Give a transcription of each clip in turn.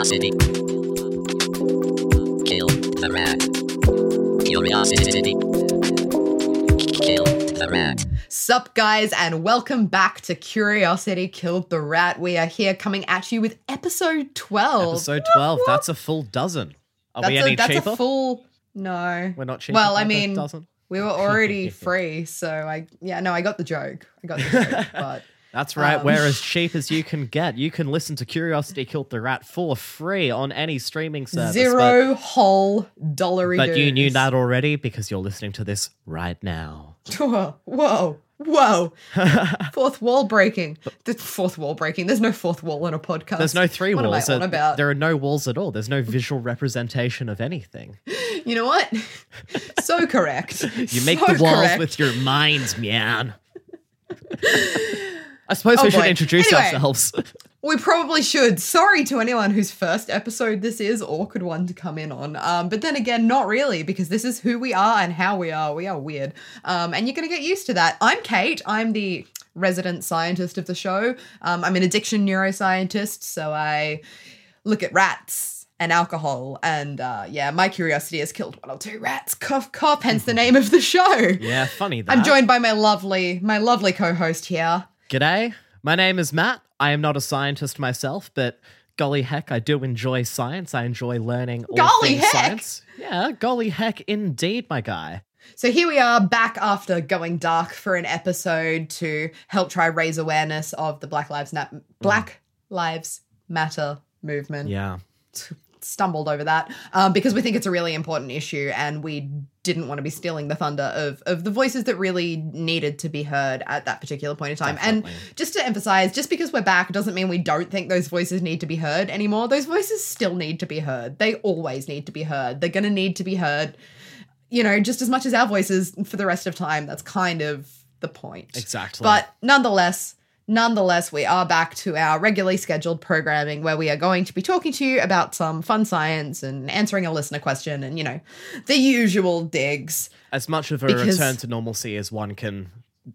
Curiosity. Kill the rat. Curiosity. Kill the rat. Sup, guys, and welcome back to Curiosity Killed the Rat. We are here coming at you with episode 12. Episode 12. That's a full dozen. Are that's we a, any that's cheaper? a full. No. We're not cheaper. Well, I by the mean, dozen. we were already free, so I. Yeah, no, I got the joke. I got the joke, but. That's right. um, We're as cheap as you can get. You can listen to Curiosity Killed the Rat for free on any streaming service. Zero whole dollary. But, but you knew that already because you're listening to this right now. Whoa, whoa, whoa. fourth wall breaking. The fourth wall breaking. There's no fourth wall in a podcast. There's no three what walls. Am I on There- about? There are no walls at all. There's no visual representation of anything. You know what? so correct. You make So the walls correct. with your mind, man. I suppose Oh we should boy. introduce Anyway. ourselves. We probably should. Sorry to anyone whose first episode this is, awkward one to come in on. Um, but then again, not really, because this is who we are and how we are. We are weird. Um, and you're going to get used to that. I'm Kate. I'm the resident scientist of the show. Um, I'm an addiction neuroscientist, so I look at rats and alcohol. And uh, yeah, my curiosity has killed one or two rats. Cough, cough, hence the name of the show. yeah, funny that. I'm joined by my lovely, my lovely co-host here. G'day, my name is Matt. I am not a scientist myself, but golly heck, I do enjoy science. I enjoy learning all Golly things heck! science. Yeah, golly heck, indeed, my guy. So here we are back after going dark for an episode to help try raise awareness of the Black Lives Na- Black mm. Lives Matter movement. Yeah, Stumbled over that um, because we think it's a really important issue and we didn't want to be stealing the thunder of of the voices that really needed to be heard at that particular point in time. Definitely. And just to emphasize, just because we're back doesn't mean we don't think those voices need to be heard anymore. Those voices still need to be heard. They always need to be heard. They're going to need to be heard you know, just as much as our voices for the rest of time. That's kind of the point. exactly. But nonetheless, nonetheless, we are back to our regularly scheduled programming where we are going to be talking to you about some fun science and answering a listener question and, you know, the usual digs. as much of a because- return to normalcy as one can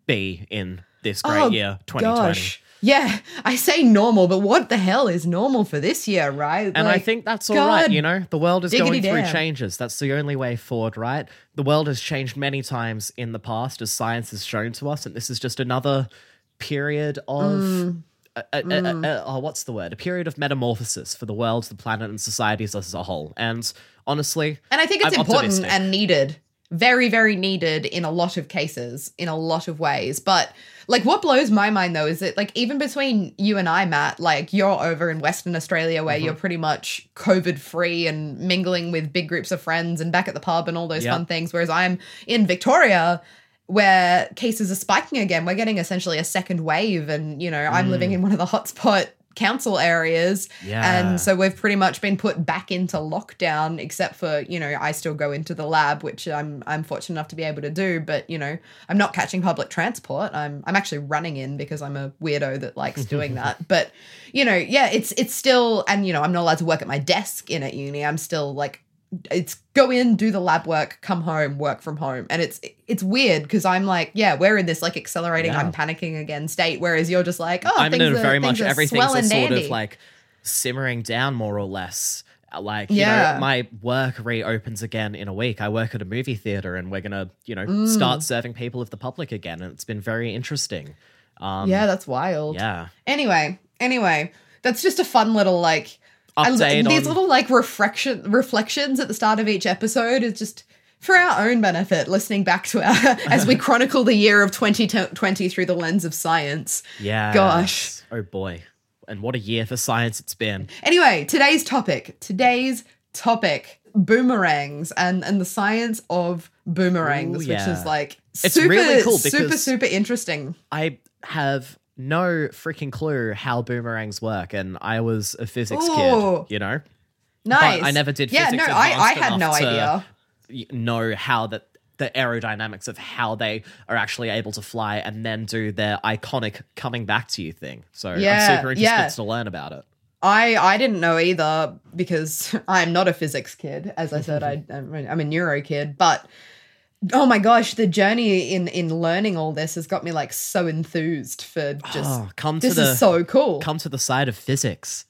be in this great Oh, year, 2020. Gosh. Yeah, I say normal, but what the hell is normal for this year, right? And I think that's all right. God You know, the world is going through changes. That's the only way forward, right? The world has changed many times in the past, as science has shown to us, and this is just another period of. Mm. a- a- a- a- oh, what's the word? A period of metamorphosis for the world, the planet, and societies as a whole. And honestly, And I think it's I'm important optimistic. and needed. Very, very needed in a lot of cases, in a lot of ways. But like what blows my mind though is that like even between you and I, Matt, like you're over in Western Australia where Mm-hmm. you're pretty much COVID free and mingling with big groups of friends and back at the pub and all those Yeah. fun things. Whereas I'm in Victoria where cases are spiking again. We're getting essentially a second wave, and you know, I'm living in one of the hotspot council areas. Mm. Yeah. And so we've pretty much been put back into lockdown, except for, you know, I still go into the lab, which I'm I'm fortunate enough to be able to do. But, you know, I'm not catching public transport. I'm I'm actually running in because I'm a weirdo that likes doing that. But, you know, yeah, it's it's still and you know, I'm not allowed to work at my desk in at uni. I'm still like it's go in, do the lab work, come home, work from home. And it's it's weird because I'm like, yeah, we're in this like accelerating, Yeah. I'm panicking again state, whereas you're just like, oh, I'm in things a are- very much everything's sort dandy. of like simmering down more or less. Uh, Like, you Yeah. know, my work reopens again in a week. I work at a movie theater and we're going to, you know, Mm. start serving people of the public again. And it's been very interesting. Um, yeah, that's wild. Yeah. Anyway, anyway, that's just a fun little like I- Update these on- little like reflection reflections at the start of each episode is just for our own benefit, listening back to our as we chronicle the year of 2020 through the lens of science. Yeah. Gosh. Oh boy. And what a year for science it's been. Anyway, today's topic. Today's topic: boomerangs and and the science of boomerangs, Ooh, which is like It's super, really cool super, super interesting. I have no freaking clue how boomerangs work. And I was a physics Ooh. kid, you know? Nice. I never did physics. Yeah, no, I, I had no idea. know how that the aerodynamics of how they are actually able to fly and then do their iconic coming back to you thing. So Yeah, I'm super interested yeah. to learn about it. I I didn't know either because I'm not a physics kid. As I said, I I'm a neuro kid, but oh my gosh, the journey in in learning all this has got me like so enthused for just Oh, come to this the is so cool. come to the side of physics.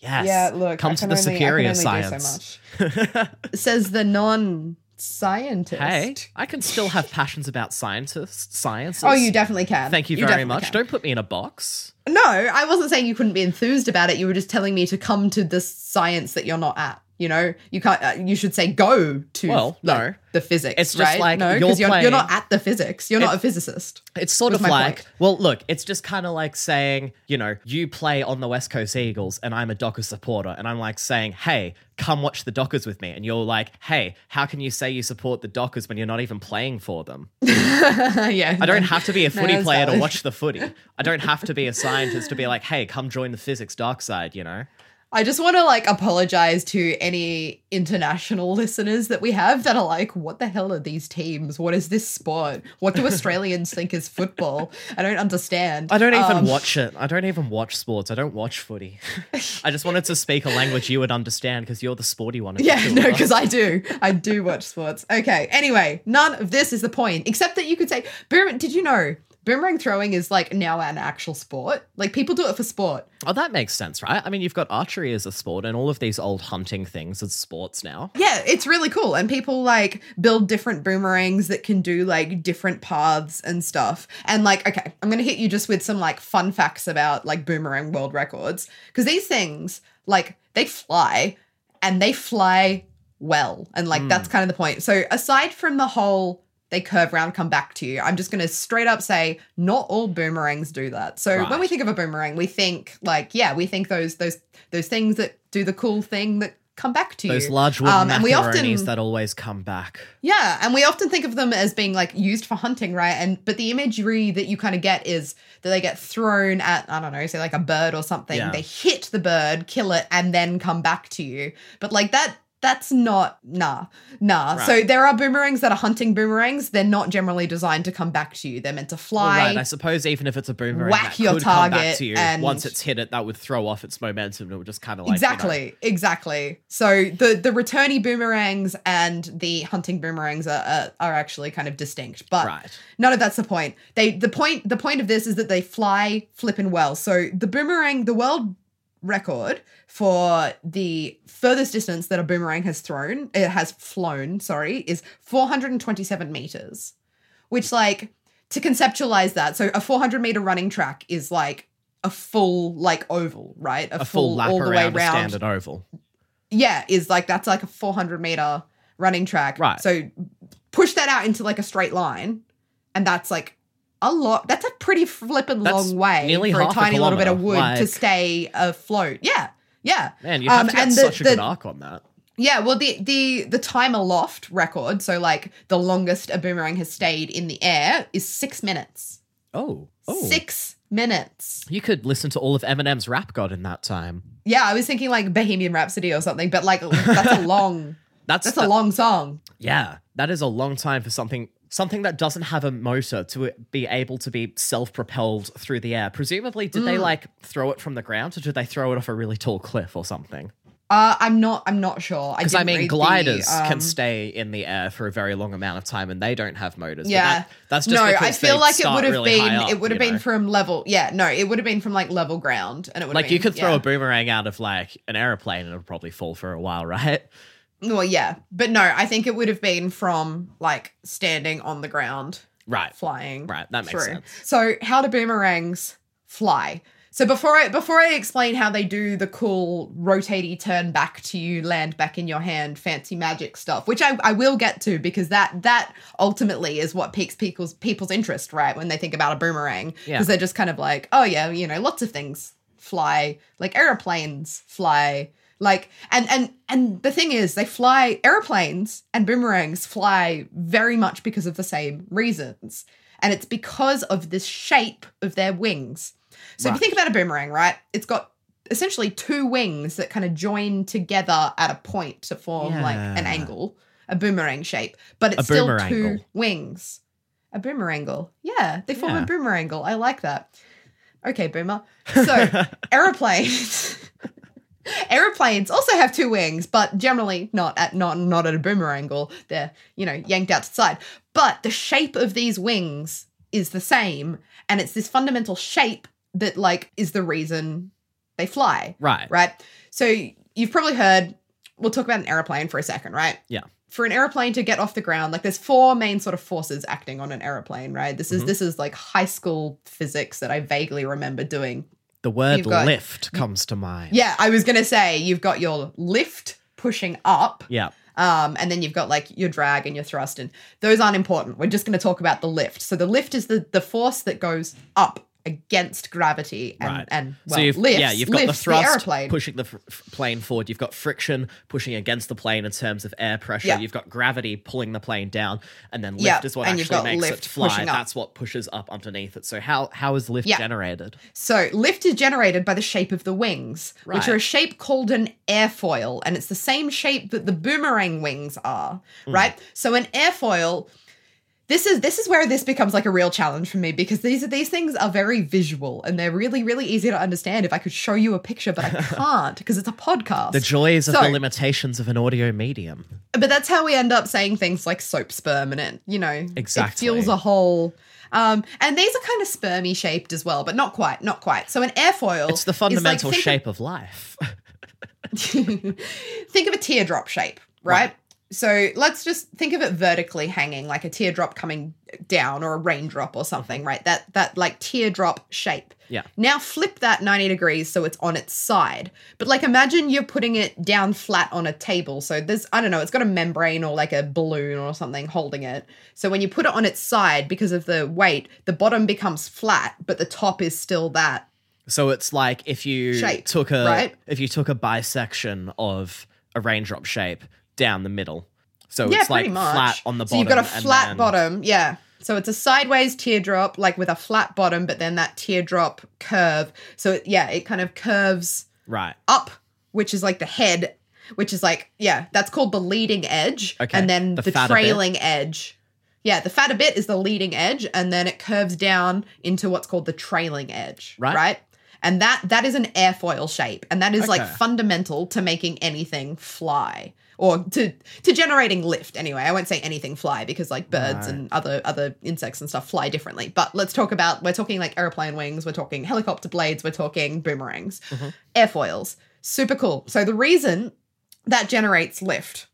Yes. Yeah, look, Come to the only- superior can only do science. so Says the non-scientist. hey, I can still have passions about scientists, science. Oh, you definitely can. Thank you, very much. can. Don't put me in a box. No, I wasn't saying you couldn't be enthused about it. You were just telling me to come to the science that you're not at. You know, you can't. Uh, you should say go to. Well, like, no. the physics. It's just right? like no, you're because you're, you're not at the physics. You're not a physicist. It's sort of like, point. well, look, it's just kind of like saying, you know, you play on the West Coast Eagles and I'm a Dockers supporter. And I'm like saying, hey, come watch the Dockers with me. And you're like, hey, how can you say you support the Dockers when you're not even playing for them? yeah, I don't have to be a footy that's player to watch the footy. I don't have to be a scientist to be like, hey, come join the physics dark side, you know? I just want to like apologize to any international listeners that we have that are like, what the hell are these teams? What is this sport? What do Australians think is football? I don't understand. I don't even Um, watch it. I don't even watch sports. I don't watch footy. I just wanted to speak a language you would understand because you're the sporty one. Yeah, no, because I do. I do watch sports. Okay. Anyway, none of this is the point, except that you could say, boom. Did you know boomerang throwing is like now an actual sport? Like people do it for sport. Oh, that makes sense, right? I mean, you've got archery as a sport, and all of these old hunting things as sports now. Yeah, it's really cool. And people like build different boomerangs that can do like different paths and stuff. And like, okay, I'm going to hit you just with some like fun facts about like boomerang world records. Because these things, like, they fly and they fly well. And like, that's hmm. kind of the point. So aside from the whole, they curve around, come back to you. I'm just going to straight up say not all boomerangs do that. So when we think of a boomerang, we think like, yeah, we think those those those things that do the cool thing that come back to you. Those large wooden Um, and we often that always come back. yeah, and we often think of them as being like used for hunting, right? And but the imagery that you kind of get is that they get thrown at I don't know, say like a bird or something. Yeah. They hit the bird, kill it, and then come back to you. But like that that's not nah nah. So there are boomerangs that are hunting boomerangs. They're not generally designed to come back to you. They're meant to Well, fly right, I suppose even if it's a boomerang whack your could come back target to you, and- once it's hit it, that would throw off its momentum. It would just kind of like you know- exactly exactly. So the the returny boomerangs and the hunting boomerangs are, are are actually kind of distinct but right. none of that's the point. They the point the point of this is that they fly flipping well. So the boomerang the world record for the furthest distance that a boomerang has thrown it has flown sorry is 427 meters which like to conceptualize that so a 400 meter running track is like a full like oval right A full lap all the way around a round standard oval. yeah, is like that's like a 400 meter running track. Right. So push that out into like a straight line, and that's like a lot. That's a pretty flippin' That's long way for a half a tiny little bit of wood kilometer, to stay afloat. Yeah. Yeah. Man, you have Um, and the- such a the- good arc on that. Yeah, well the the the time aloft record, so like the longest a boomerang has stayed in the air is 6 minutes. Oh, oh. 6 minutes. You could listen to all of Eminem's rap god in that time. Yeah, I was thinking like Bohemian Rhapsody or something, but like that's a long That's that's the- a long song. Yeah, that is a long time for something something that doesn't have a motor to be able to be self-propelled through the air. Presumably, did Mm. they like throw it from the ground, or did they throw it off a really tall cliff or something? Uh, I'm not. I'm not sure. Because I, didn't mean, read the, gliders can um, stay in the air for a very long amount of time, and they don't have motors. Yeah, that- that's just no. I feel like it would have really been. up, it would have been know? from level. Yeah, no. It would have been from like level ground, and it would have been. like you could throw yeah. a boomerang out of like an airplane, and it would probably fall for a while, right? Well, yeah, but no. I think it would have been from like standing on the ground, Right. flying. Right, that makes through. sense. So, how do boomerangs fly? So before I before I explain how they do the cool rotatey turn back to you, land back in your hand, fancy magic stuff, which I, I will get to because that that ultimately is what piques people's people's interest, right? When they think about a boomerang, because Yeah. they're just kind of like, oh yeah, you know, lots of things fly, like airplanes fly, like and and and the thing is, they fly airplanes and boomerangs fly very much because of the same reasons, and it's because of this shape of their wings. So if you think about a boomerang, right? It's got essentially two wings that kind of join together at a point to form like an angle, a boomerang shape, but it's A still boomerangle. two wings. A boomerangle. Yeah, they form Yeah. a boomerangle. I like that. Okay, boomer. So aeroplanes. Aeroplanes also have two wings, but generally not at not not at a boomerangle. They're you know yanked out to the side. But the shape of these wings is the same, and it's this fundamental shape that like is the reason they fly. Right. Right. So you've probably heard. We'll talk about an aeroplane for a second, right? Yeah. For an aeroplane to get off the ground, like there's four main sort of forces acting on an aeroplane, right? This is Mhm. this is like high school physics that I vaguely remember doing. The word got- lift comes to mind. Yeah, I was gonna say you've got your lift pushing up, Yeah. um, and then you've got like your drag and your thrust, and those aren't important. We're just going to talk about the lift. So the lift is the the force that goes up against gravity and Right. and well, so you've lifts, yeah you've got the thrust airplane. pushing the f- plane forward. You've got friction pushing against the plane in terms of air pressure. Yeah. You've got gravity pulling the plane down, and then lift Yeah, is what and actually makes it fly. That's what pushes up underneath it. So how how is lift Yeah. generated? So lift is generated by the shape of the wings, which are a shape called an airfoil, and it's the same shape that the boomerang wings are, Hmm. right? So an airfoil. This is this is where this becomes like a real challenge for me because these these things are very visual and they're really really easy to understand if I could show you a picture, but I can't because it's a podcast. The joys of the limitations of an audio medium. but that's how we end up saying things like soap sperm and it you know Exactly. it feels a whole um and these are kind of spermy shaped as well but not quite not quite so an airfoil It's the is like- fundamental of- shape of life. think of a teardrop shape right? So let's just think of it vertically hanging like a teardrop coming down or a raindrop or something right that that like teardrop shape Yeah. now flip that 90 degrees so it's on its side. But like imagine you're putting it down flat on a table. So there's I don't know, it's got a membrane or like a balloon or something holding it. So when you put it on its side because of the weight, the bottom becomes flat, but the top is still that. So it's like if you Shape, took a right? if you took a bisection of a raindrop shape down the middle. So yeah, it's like much. flat on the bottom. So you've got a flat then- bottom, yeah. So it's a sideways teardrop, like with a flat bottom, but then that teardrop curve. So it, yeah, it kind of curves Right. up, which is like the head, which is like, yeah, that's called the leading edge. Okay, And then the the, fatter bit. trailing edge. Yeah, the fatter bit is the leading edge, and then it curves down into what's called the trailing edge. Right. Right. And that that is an airfoil shape. And that is like fundamental to making anything fly. Or to to generating lift anyway. I won't say anything fly because like birds Right. and other other insects and stuff fly differently. But let's talk about we're talking like airplane wings, we're talking helicopter blades, we're talking boomerangs Mm-hmm. airfoils. Super cool. So the reason that generates lift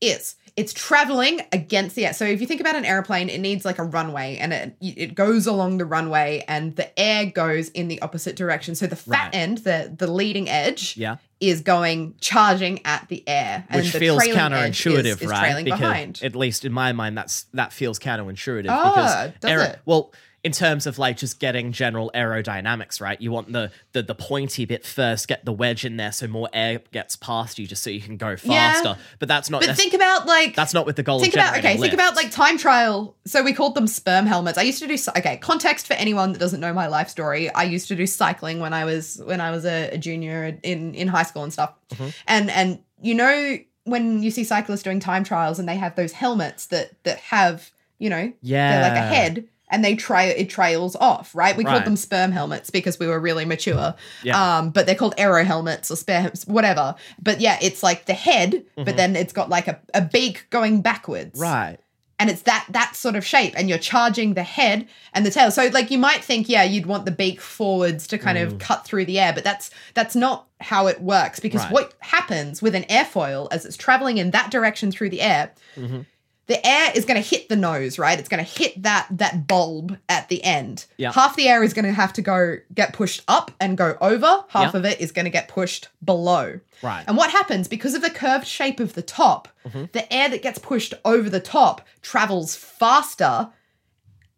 is it's traveling against the air. So if you think about an airplane, it needs like a runway and it it goes along the runway and the air goes in the opposite direction. So the fat Right. end, the the leading edge, Yeah. Is going charging at the air. And Which the feels counterintuitive, is, is right? because behind. at least in my mind, that's that feels counterintuitive. Ah, because does aero- it? Well, in terms of like just getting general aerodynamics, right? You want the, the the pointy bit first, get the wedge in there, so more air gets past you, just so you can go Yeah. faster. But that's not. but think about like that's not with the goal think of about okay think about like time trial so we called them sperm helmets i used to do okay context for anyone that doesn't know my life story i used to do cycling when i was when i was a, a junior in in high school and stuff Mm-hmm. and and you know when you see cyclists doing time trials and they have those helmets that that have you know yeah they're like a head and they trail it trails off right we Right. called them sperm helmets because we were really mature Yeah. um but they're called aero helmets or spare whatever but yeah it's like the head but then it's got like a, a beak going backwards Mm-hmm. right. and it's that that sort of shape and you're charging the head and the tail so like you might think yeah you'd want the beak forwards to kind Mm. of cut through the air but that's that's not how it works because Right. what happens with an airfoil as it's traveling in that direction through the air Mm-hmm. The air is going to hit the nose right it's going to hit that that bulb at the end Yeah. half the air is going to have to go get pushed up and go over half Yeah. of it is going to get pushed below Right. and what happens because of the curved shape of the top, Mm-hmm. the air that gets pushed over the top travels faster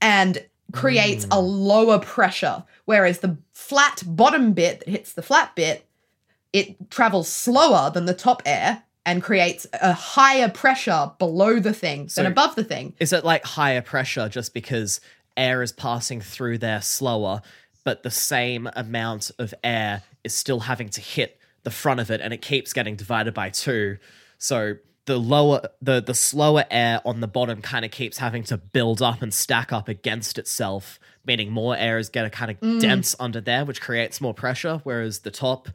and creates a Mm. lower pressure. Whereas the flat bottom bit that hits the flat bit, it travels slower than the top air and creates a higher pressure below the thing So- than above the thing. Is it like higher pressure just because air is passing through there slower, but the same amount of air is still having to hit the front of it and it keeps getting divided by two? So the lower the the slower air on the bottom kind of keeps having to build up and stack up against itself, meaning more air is getting kind of Mm. dense under there, which creates more pressure, whereas the top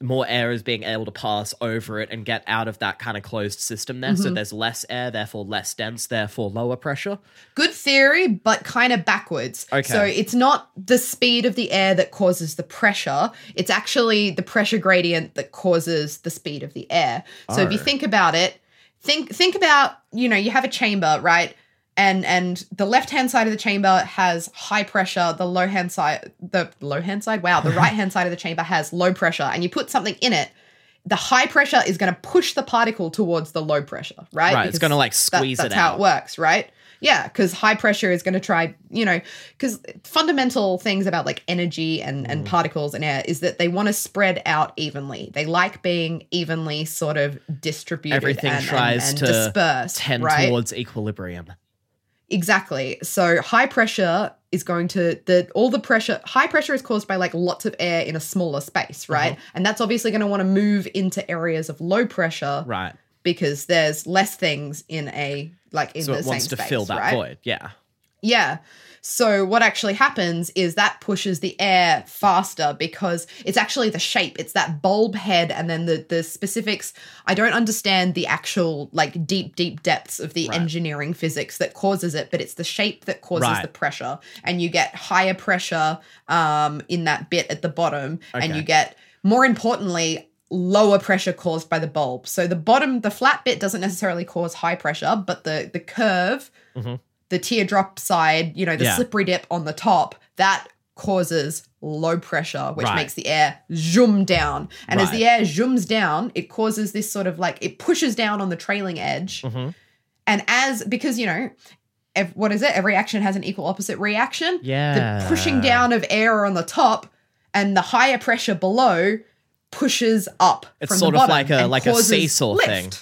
more air is being able to pass over it and get out of that kind of closed system there. Mm-hmm. So there's less air, therefore less dense, therefore lower pressure. Good theory, but kind of backwards. Okay. So it's not the speed of the air that causes the pressure. It's actually the pressure gradient that causes the speed of the air. So if you Oh. think about it, think think about, you know, you have a chamber, right? And and the left hand side of the chamber has high pressure. The low hand side, the low hand side, wow, the right hand side of the chamber has low pressure. And you put something in it, the high pressure is going to push the particle towards the low pressure, right? Right, it's gonna, like, that- squeeze that's it how out. it works, right? Yeah, because high pressure is going to try, you know, because fundamental things about like energy and, Mm. and particles and air is that they want to spread out evenly. They like being evenly sort of distributed. Everything and, and- tries and to dispersed, Tend right? towards equilibrium. Exactly. So high pressure is going to the all the pressure high pressure is caused by like lots of air in a smaller space, right? Uh-huh. And that's obviously going to want to move into areas of low pressure Right. because there's less things in a like in So the it wants same to space, fill that right? void. Yeah. Yeah. So what actually happens is that pushes the air faster because it's actually the shape. It's that bulb head and then the the specifics. I don't understand the actual like deep deep depths of the Right. engineering physics that causes it, but it's the shape that causes Right. the pressure and you get higher pressure um in that bit at the bottom and you get more importantly lower pressure caused by the bulb. So the bottom the flat bit doesn't necessarily cause high pressure, but the the curve the teardrop side, you know, the Yeah. slippery dip on the top, that causes low pressure, which Right. makes the air zoom down. And as the air zooms down, it causes this sort of like it pushes down on the trailing edge. Mhm. And as because you know, ev- what is it? Every action has an equal opposite reaction. Yeah. The pushing down of air on the top and the higher pressure below pushes up. It's from sort the of like a like a seesaw lift. thing.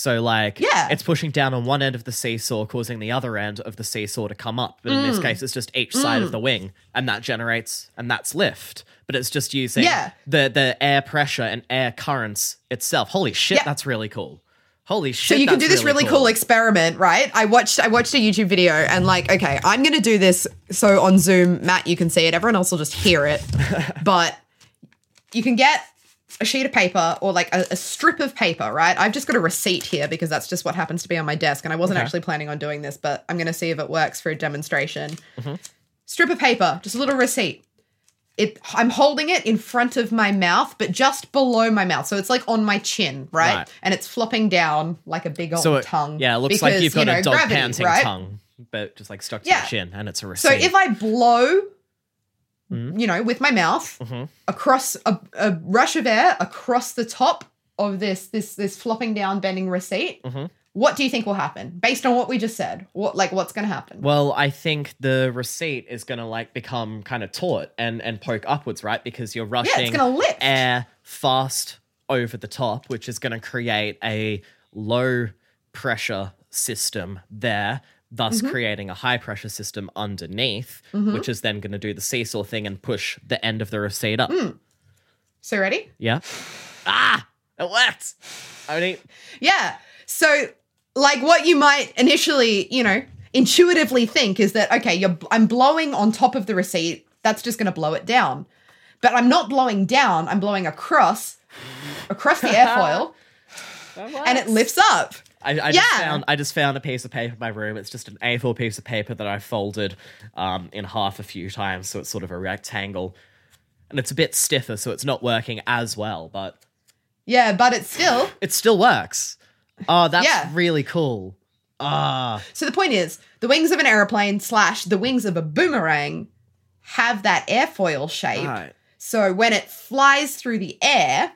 So like Yeah. it's pushing down on one end of the seesaw, causing the other end of the seesaw to come up. But in Mm. this case, it's just each side of the wing, and that generates and that's lift. But it's just using Yeah. the the air pressure and air currents itself. Holy shit, Yeah. that's really cool. Holy shit. So you can do this really cool. cool experiment, right? I watched I watched a YouTube video and like, okay, I'm gonna do this. So on Zoom, Matt, you can see it. Everyone else will just hear it. but you can get a sheet of paper or like a, a strip of paper, right? I've just got a receipt here because that's just what happens to be on my desk, and I wasn't Okay. actually planning on doing this, but I'm gonna see if it works for a demonstration. Mm-hmm. Strip of paper, just a little receipt. It, I'm holding it in front of my mouth, but just below my mouth. So it's like on my chin, right? Right. And it's flopping down like a big old So it, tongue. yeah, it looks like you've got you know, a dog gravity, panting right? tongue, but just like stuck to Yeah. your chin, and it's a receipt. So if I blow, Mhm. you know, with my mouth Mhm. across a, a rush of air across the top of this this this flopping down bending receipt, Mhm. what do you think will happen based on what we just said? What like what's going to happen? Well, I think the receipt is gonna like become kind of taut and and poke upwards, right? Because you're yeah, rushing it's going to lift. air fast over the top, which is gonna create a low pressure system there, thus Mm-hmm. creating a high pressure system underneath, which is then gonna do the seesaw thing and push the end of the receipt up. Mm. So ready? Yeah. Ah, it worked. I mean, Yeah. So like what you might initially, you know, intuitively think is that okay, you're I'm blowing on top of the receipt, that's just going to blow it down. But I'm not blowing down, I'm blowing across across the airfoil and it lifts up. I, I Yeah. just found I just found a piece of paper in my room. It's just an A4 piece of paper that I folded um, in half a few times, so it's sort of a rectangle, and it's a bit stiffer, so it's not working as well, but Yeah, but it still it still works. Oh, that's Yeah. really cool. Ah, So the point is, the wings of an aeroplane slash the wings of a boomerang have that airfoil shape. right. So when it flies through the air,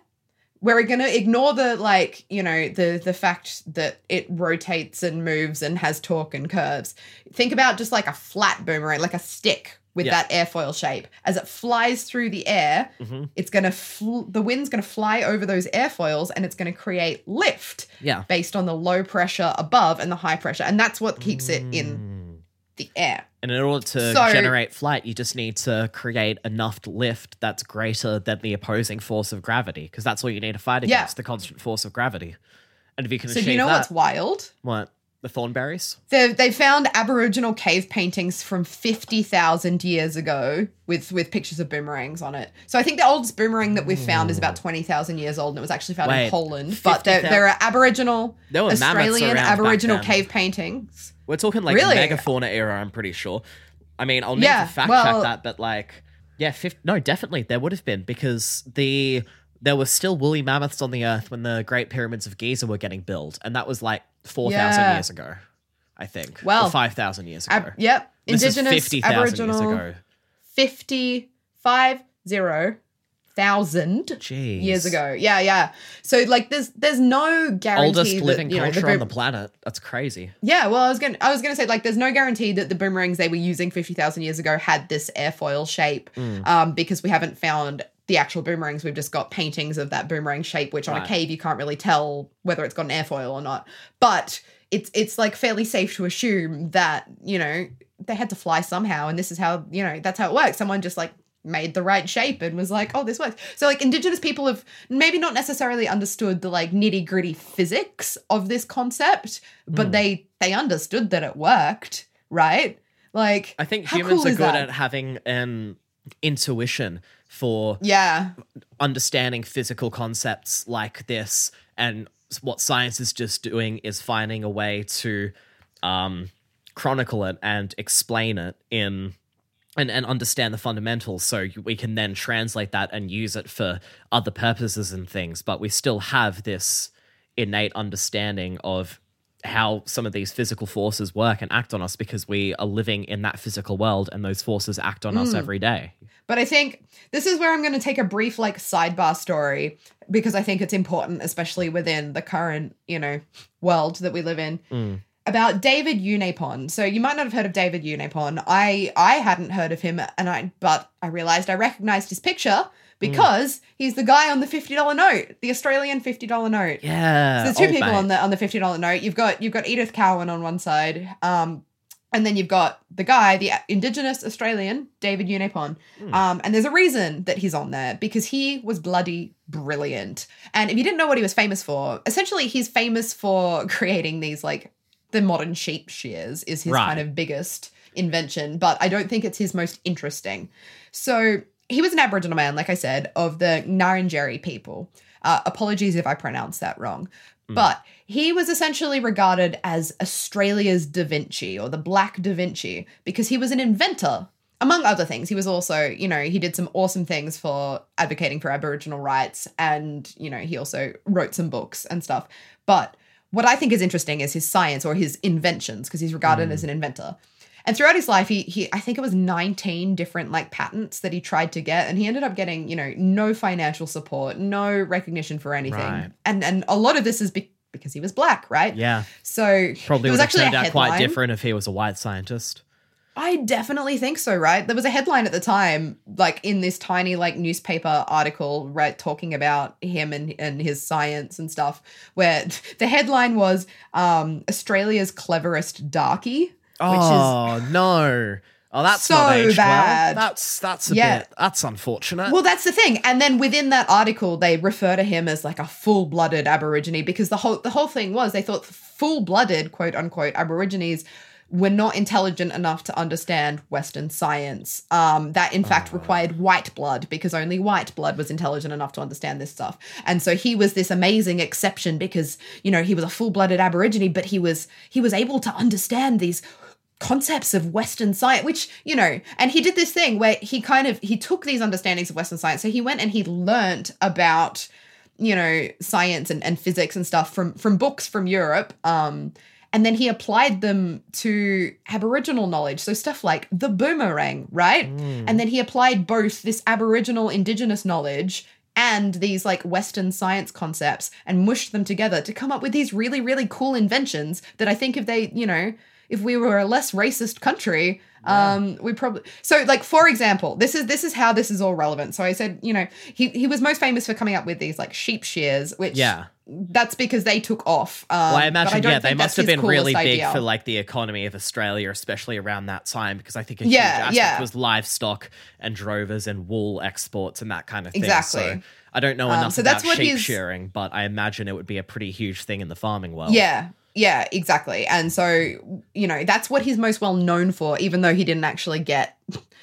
we're going to ignore the like, you know, the the fact that it rotates and moves and has torque and curves. Think about just like a flat boomerang, like a stick with Yeah. that airfoil shape. As it flies through the air, Mhm. it's going to fl- the wind's going to fly over those airfoils and it's going to create lift Yeah. based on the low pressure above and the high pressure. And that's what keeps it in Mm. the air. And in order to So- generate flight, you just need to create enough lift that's greater than the opposing force of gravity, because that's all you need to fight Yeah. against the constant force of gravity. And if you can So achieve you know that, what's wild? what? The Thornberrys. They they found Aboriginal cave paintings from fifty thousand years ago with with pictures of boomerangs on it. So I think the oldest boomerang that we've found is about hmm. twenty thousand years old, and it was actually found Wait, in Poland. But there, 50,000 there are Aboriginal, There Australian Aboriginal cave paintings. We're talking like Really? megafauna era, I'm pretty sure. I mean, I'll need Yeah, to fact well- check that, but like, yeah, 50, no, definitely there would have been because the there were still woolly mammoths on the earth when the Great Pyramids of Giza were getting built, and that was like four thousand Yeah. years ago, I think. Well, or five thousand years ago. Ab- yep, This is indigenous 50,000 Aboriginal years ago. fifty five zero thousand Jeez. years ago. Yeah, yeah. So like, there's there's no guarantee Oldest that, living you know, culture on boom- the planet. That's crazy. Yeah, well, I was gonna, I was gonna say like, there's no guarantee that the boomerangs they were using fifty thousand years ago had this airfoil shape, Mm. um, because we haven't found the actual boomerangs. We've just got paintings of that boomerang shape, which on Right. a cave you can't really tell whether it's got an airfoil or not. But it's it's like fairly safe to assume that you know they had to fly somehow, and this is how you know that's how it works. Someone just like made the right shape and was like, oh, this works. So like indigenous people have maybe not necessarily understood the like nitty gritty physics of this concept, but Hmm. they they understood that it worked, right? Like I think humans cool are good that? at having an intuition for yeah, understanding physical concepts like this and what science is just doing is finding a way to um, chronicle it and explain it in and, and understand the fundamentals. So we can then translate that and use it for other purposes and things but we still have this innate understanding of how some of these physical forces work and act on us because we are living in that physical world and those forces act on us every day But I think this is where I'm going to take a brief like sidebar story because I think it's important, especially within the current, you know, world that we live in. Mm. About David Unaipon. So you might not have heard of David Unaipon. I I hadn't heard of him, and I but I realized I recognized his picture because he's the guy on the fifty dollar note, the Australian fifty dollar note. yeah So there's two people mate. on the on the fifty dollar note. You've got you've got Edith Cowan on one side, um, and then you've got the guy, the Indigenous Australian David Unaipon. Hmm. Um, and there's a reason that he's on there because he was bloody brilliant. And if you didn't know what he was famous for, essentially he's famous for creating these like the modern sheep shears is his Right. kind of biggest invention, but I don't think it's his most interesting. So he was an Aboriginal man, like I said, of the Ngarrindjeri people. Uh, apologies if I pronounce that wrong. But he was essentially regarded as Australia's Da Vinci or the Black Da Vinci because he was an inventor. Among other things, he was also, you know, he did some awesome things for advocating for Aboriginal rights and, you know, he also wrote some books and stuff. But what I think is interesting is his science or his inventions because he's regarded as an inventor. And throughout his life, he he I think it was 19 different like patents that he tried to get, and he ended up getting you know no financial support, no recognition for anything, Right. and and a lot of this is be- because he was black, right? Yeah, So probably was would have actually turned out quite different if he was a white scientist. I definitely think so, right? There was a headline at the time, like in this tiny like newspaper article, right, talking about him and, and his science and stuff, where the headline was um Australia's cleverest darkie. Is oh no! Oh, that's so not aged bad. Well. That's that's a Yeah. bit. That's unfortunate. Well, that's the thing. And then within that article, they refer to him as like a full-blooded Aborigine because the whole the whole thing was they thought full-blooded quote unquote Aborigines were not intelligent enough to understand Western science. Um, that in fact required white blood because only white blood was intelligent enough to understand this stuff. And so he was this amazing exception because you know he was a full-blooded Aborigine, but he was he was able to understand these concepts of western science which you know and he did this thing where he kind of he took these understandings of western science. So he went and he learnt about you know science and, and physics and stuff from from books from europe um and then he applied them to aboriginal knowledge. So stuff like the boomerang right? And then he applied both this aboriginal indigenous knowledge and these like western science concepts and mushed them together to come up with these really really cool inventions that i think if they you know if we were a less racist country um we probably so like for example this is this is how this is all relevant so i said you know he he was most famous for coming up with these like sheep shears which Yeah. that's because they took off um, well, I imagine, don't yeah, they must have been really big idea. for like the economy of Australia, especially around that time, because I think a Yeah, huge aspect yeah. was livestock and drovers and wool exports and that kind of thing. Exactly. So I don't know Um, enough so about that's what sheep shearing, but I imagine it would be a pretty huge thing in the farming world. Yeah. Yeah, exactly. And so, you know, that's what he's most well known for, even though he didn't actually get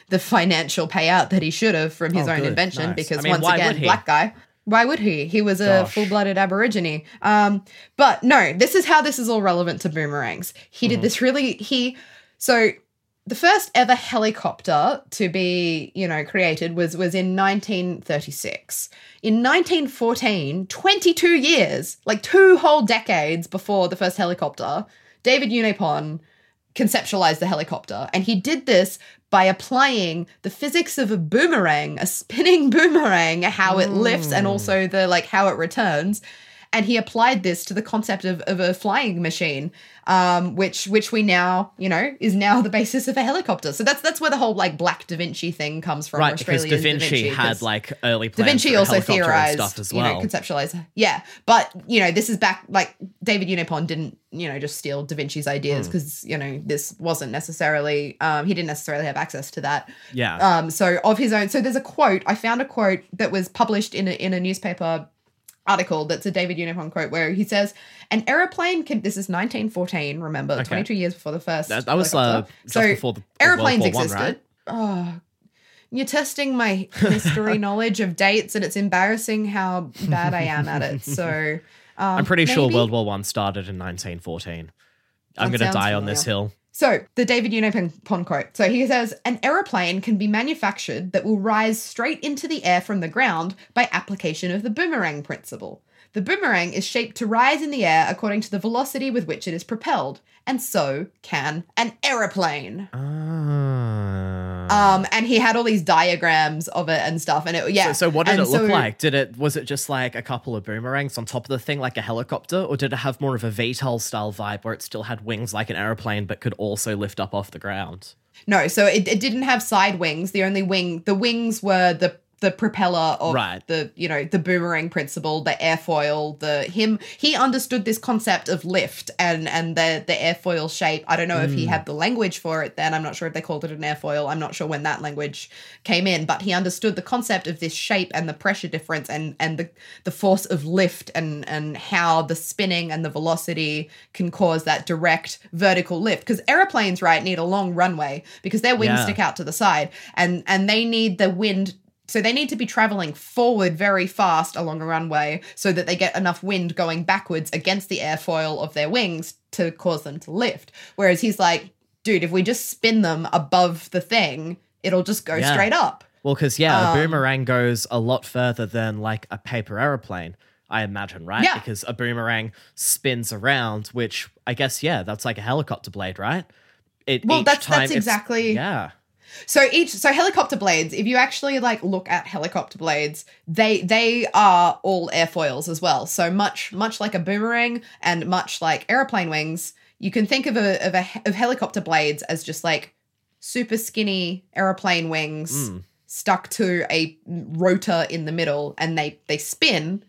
the financial payout that he should have from his Oh, own good. invention. Nice. Because I mean, once again, black guy. Why would he? He was a full blooded Aborigine. Um, but no, this is how this is all relevant to boomerangs. He Mm-hmm. did this really, he, so the first ever helicopter to be, you know, created was was in 1936. In 1914, 22 years, like two whole decades before the first helicopter, David Unaipon conceptualized the helicopter and he did this by applying the physics of a boomerang, a spinning boomerang, how it lifts and mm. also the like how it returns and he applied this to the concept of, of a flying machine um, which which we now you know is now the basis of a helicopter so that's that's where the whole like black da vinci thing comes from right, because Da Australian Vinci, had like early da vinci also theorized stuff as you know conceptualized yeah but you know this is back like david unaipon didn't you know just steal da vinci's ideas Hmm. because you know this wasn't necessarily um, he didn't necessarily have access to that yeah. um, so of his own. So there's a quote. I found a quote that was published in a, in a newspaper article that's a David Unaipon quote where he says, "An aeroplane can." This is 1914. Remember, 22 years before the first. that, that was uh, just so before the airplanes World War One, existed. right? Oh. You're testing my history knowledge of dates, and it's embarrassing how bad I am at it. So, um, I'm pretty sure World War One started in 1914. I'm gonna sounds die on this hill. So, the David Unaipon quote. So, he says An aeroplane can be manufactured that will rise straight into the air from the ground by application of the boomerang principle. The boomerang is shaped to rise in the air according to the velocity with which it is propelled, and so can an aeroplane. Ah. Um, and he had all these diagrams of it and stuff, and it yeah. So, so what did And it look like? Did it was it just like a couple of boomerangs on top of the thing, like a helicopter, or did it have more of a VTOL style vibe where it still had wings like an aeroplane, but could also lift up off the ground? No, so it, it didn't have side wings. The only wing, the wings were the the propeller of Right. the you know the boomerang principle, the airfoil, the him. He understood this concept of lift and and the the airfoil shape. I don't know if he hmm. had the language for it then. I'm not sure if they called it an airfoil. I'm not sure when that language came in, but he understood the concept of this shape and the pressure difference and and the the force of lift and and how the spinning and the velocity can cause that direct vertical lift because airplanes right need a long runway because their wings Yeah. stick out to the side and and they need the wind so they need to be traveling forward very fast along a runway so that they get enough wind going backwards against the airfoil of their wings to cause them to lift whereas he's like dude if we just spin them above the thing it'll just go Yeah. straight up Well, because yeah, Um, a boomerang goes a lot further than like a paper aeroplane. I imagine, right? Yeah. Because a boomerang spins around, which I guess, yeah, that's like a helicopter blade, right? It, Well, that's- that's exactly- yeah. So each so helicopter blades, if you actually like look at helicopter blades, they they are all airfoils as well. So much much like a boomerang and much like airplane wings, you can think of a of a of helicopter blades as just like super skinny airplane wings Mm. stuck to a rotor in the middle and they they spin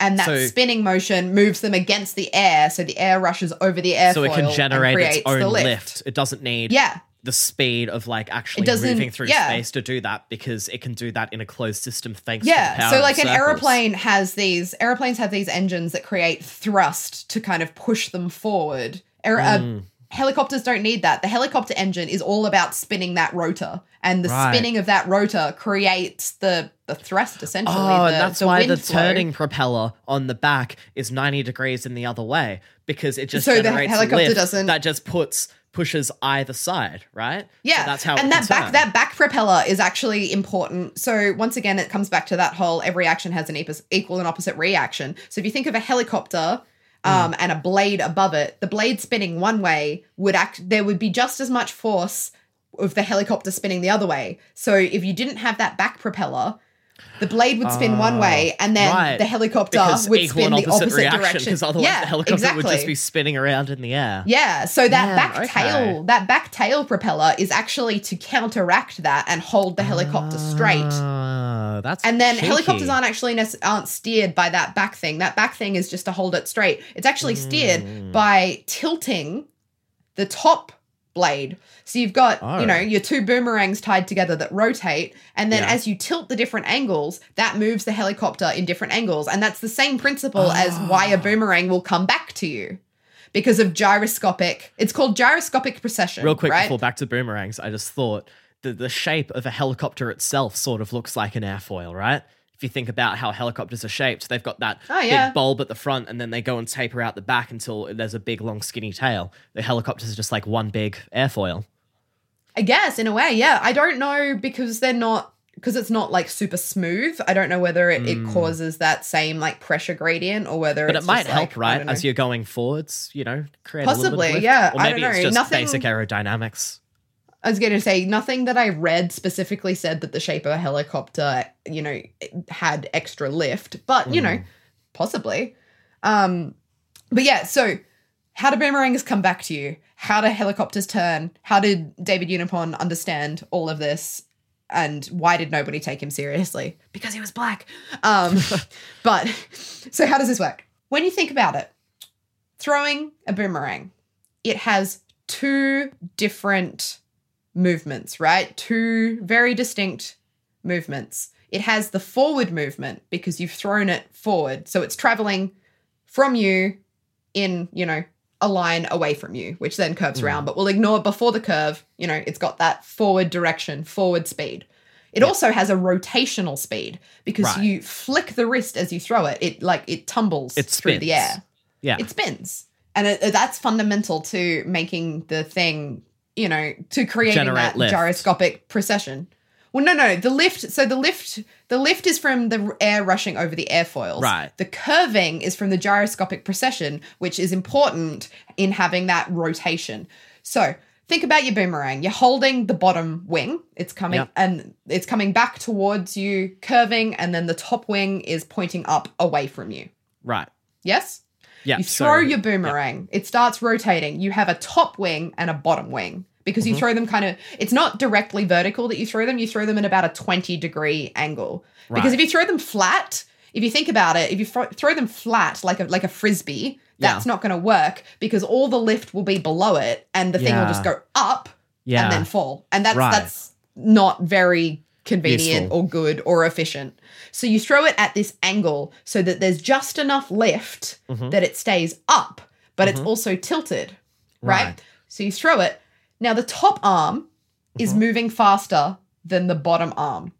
and that So- spinning motion moves them against the air so the air rushes over the airfoil So it can generate its own the lift. It doesn't need Yeah. The speed of like actually moving through yeah. space to do that because it can do that in a closed system thanks to the Yeah, power so like an circles. aeroplane has these airplanes have these engines that create thrust to kind of push them forward. Aer- Mm. uh, helicopters don't need that. The helicopter engine is all about spinning that rotor, and the Right. spinning of that rotor creates the the thrust essentially. Oh, the, and that's the why the flow. turning propeller on the back is 90 degrees in the other way because it just So the helicopter lift doesn't- that just puts pushes either side, right? So Yeah, that's how and that back turn. that back propeller is actually important. So once again, it comes back to that whole every action has an equal and opposite reaction. So if you think of a helicopter um, and a blade above it, the blade spinning one way would act. There would be just as much force of the helicopter spinning the other way. So if you didn't have that back propeller. The blade would spin one way, and then Ah, Right. the helicopter because would spin the opposite, reaction direction. because otherwise yeah, the helicopter exactly. would just be spinning around in the air. Yeah, so that Yeah, back okay. tail, that back tail propeller is actually to counteract that and hold the helicopter straight. Oh, that's And then cheeky. helicopters aren't actually aren't steered by that back thing. That back thing is just to hold it straight. It's actually steered by tilting the top blade. So you've got, Oh. you know, your two boomerangs tied together that rotate, and then Yeah. as you tilt the different angles, that moves the helicopter in different angles. And that's the same principle as why Ah. a boomerang will come back to you. because of gyroscopic. It's called gyroscopic precession. Real quick right? before back to boomerangs, I just thought the the shape of a helicopter itself sort of looks like an airfoil, right? If you think about how helicopters are shaped, they've got that Oh, yeah. big bulb at the front, and then they go and taper out the back until there's a big, long, skinny tail. The helicopters are just like one big airfoil. I guess in a way, yeah. I don't know because they're not because it's not like super smooth. I don't know whether it, it causes that same like pressure gradient or whether Hmm. But it might help, like, right? As you're going forwards, you know, create a little bit Possibly, yeah. Or I maybe don't it's know. just Nothing- basic aerodynamics. I was going to say nothing that I read specifically said that the shape of a helicopter, you know, had extra lift, but you Hmm. know, possibly. Um, but yeah, so how do boomerangs come back to you? How do helicopters turn? How did David Unaipon understand all of this? And why did nobody take him seriously? Because he was black. Um, but so how does this work? When you think about it, throwing a boomerang, it has two different movements, right? Two very distinct movements. It has the forward movement because you've thrown it forward. So it's traveling from you in, you know, a line away from you, which then curves hmm. around. But we'll ignore before the curve, you know, it's got that forward direction, forward speed. It also has a rotational speed because Right. you flick the wrist as you throw it. It like it tumbles It through the air Yeah. it spins and it, that's fundamental to making the thing you know to creating Generate that lift. gyroscopic precession well no no the lift so the lift the lift is from the air rushing over the airfoils Right. the curving is from the gyroscopic precession which is important in having that rotation so think about your boomerang you're holding the bottom wing it's coming Yep. and it's coming back towards you curving and then the top wing is pointing up away from you right. yes Yeah. you so- throw your boomerang, it starts rotating. You have a top wing and a bottom wing because Mm-hmm. you throw them kind of, it's not directly vertical that you throw them, you throw them at about a 20 degree angle. Because if you throw them flat, if you think about it, if you fro- throw them flat like a, like a frisbee, that's Yeah. not going to work because all the lift will be below it and the thing will just go up Yeah. and then fall. And that's Right. that's not very convenient Useful. or good or efficient. So you throw it at this angle so that there's just enough lift Mm-hmm. that it stays up, but it's also tilted, right? Right. So you throw it. Now the top arm is Mm-hmm. moving faster than the bottom arm.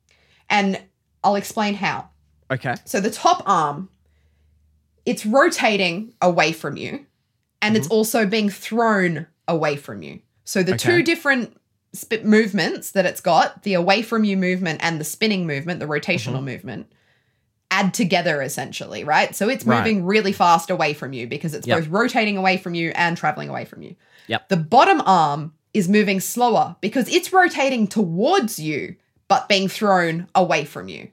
And I'll explain how. okay. So the top arm, it's rotating away from you, and it's also being thrown away from you. So the Okay. two different sp- movements that it's got, the away from you movement and the spinning movement, the rotational mm-hmm. movement, add together essentially, right? So it's Right. moving really fast away from you because it's Yep. both rotating away from you and traveling away from you. Yep. The bottom arm is moving slower because it's rotating towards you but being thrown away from you.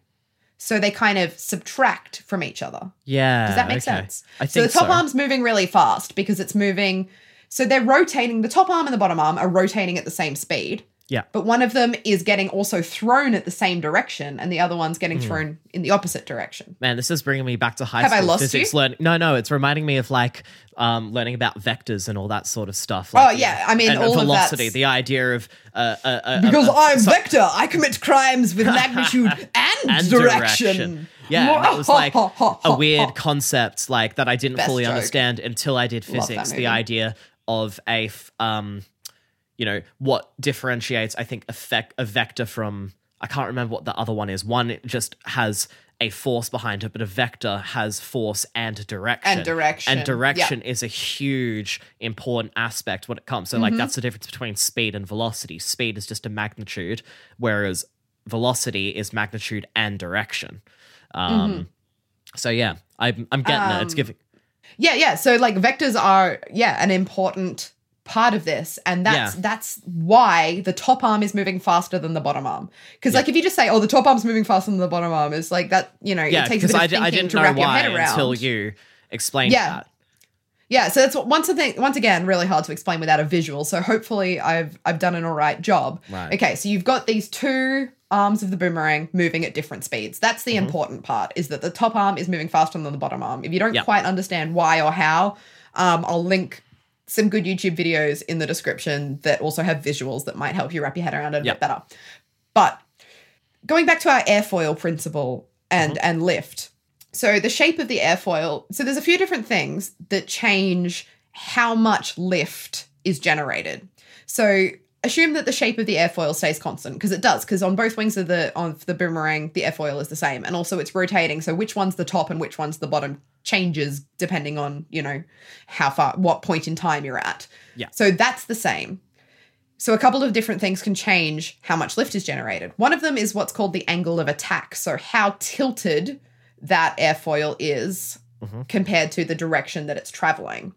So they kind of subtract from each other. Yeah. Does that make okay. sense? I so think the top so. arm's moving really fast because it's moving. So they're rotating. The top arm and the bottom arm are rotating at the same speed, Yeah. but one of them is getting also thrown at the same direction, and the other one's getting thrown in the opposite direction. Man, this is bringing me back to high Have I school lost physics you? learning. No, no, it's reminding me of like um, learning about vectors and all that sort of stuff. Oh, Like, yeah, I mean, and all of velocity. The idea of uh, uh, uh, Because uh, uh, I'm so- Vector, I commit crimes with magnitude and, and direction. Yeah, and that was like a weird concept like that I didn't Best fully joke. understand until I did physics. The idea of a f- um, you know, what differentiates I think a, a vector from I can't remember what the other one is. One just has a force behind it, but a vector has force and direction. And direction, And yeah. direction is a huge important aspect when it comes. So Mm-hmm. like that's the difference between speed and velocity. Speed is just a magnitude, whereas velocity is magnitude and direction. Um, So yeah, I'm I'm getting it. It's Mm-hmm. Um, giving. Yeah, yeah. So like vectors are yeah an important part of this, and that's Yeah. that's why the top arm is moving faster than the bottom arm. Because like if you just say oh the top arm's moving faster than the bottom arm, it's like that you know Yeah, it takes a bit I, di- thinking I didn't to know wrap your why head around. until you explained Yeah. that. Yeah, so that's once thing once again really hard to explain without a visual. So hopefully I've I've done an all right job. Right. Okay, so you've got these two arms of the boomerang moving at different speeds. That's the important part is that the top arm is moving faster than the bottom arm. If you don't Yeah. quite understand why or how, um, I'll link some good YouTube videos in the description that also have visuals that might help you wrap your head around it a Yeah. bit better. But going back to our airfoil principle and and lift. So the shape of the airfoil. So there's a few different things that change how much lift is generated. So assume that the shape of the airfoil stays constant because it does because on both wings of the of the boomerang the airfoil is the same and also it's rotating. So which one's the top and which one's the bottom changes depending on you know how far what point in time you're at. Yeah. so that's the same. So a couple of different things can change how much lift is generated. One of them is what's called the angle of attack. So how tilted that airfoil is mm-hmm. compared to the direction that it's traveling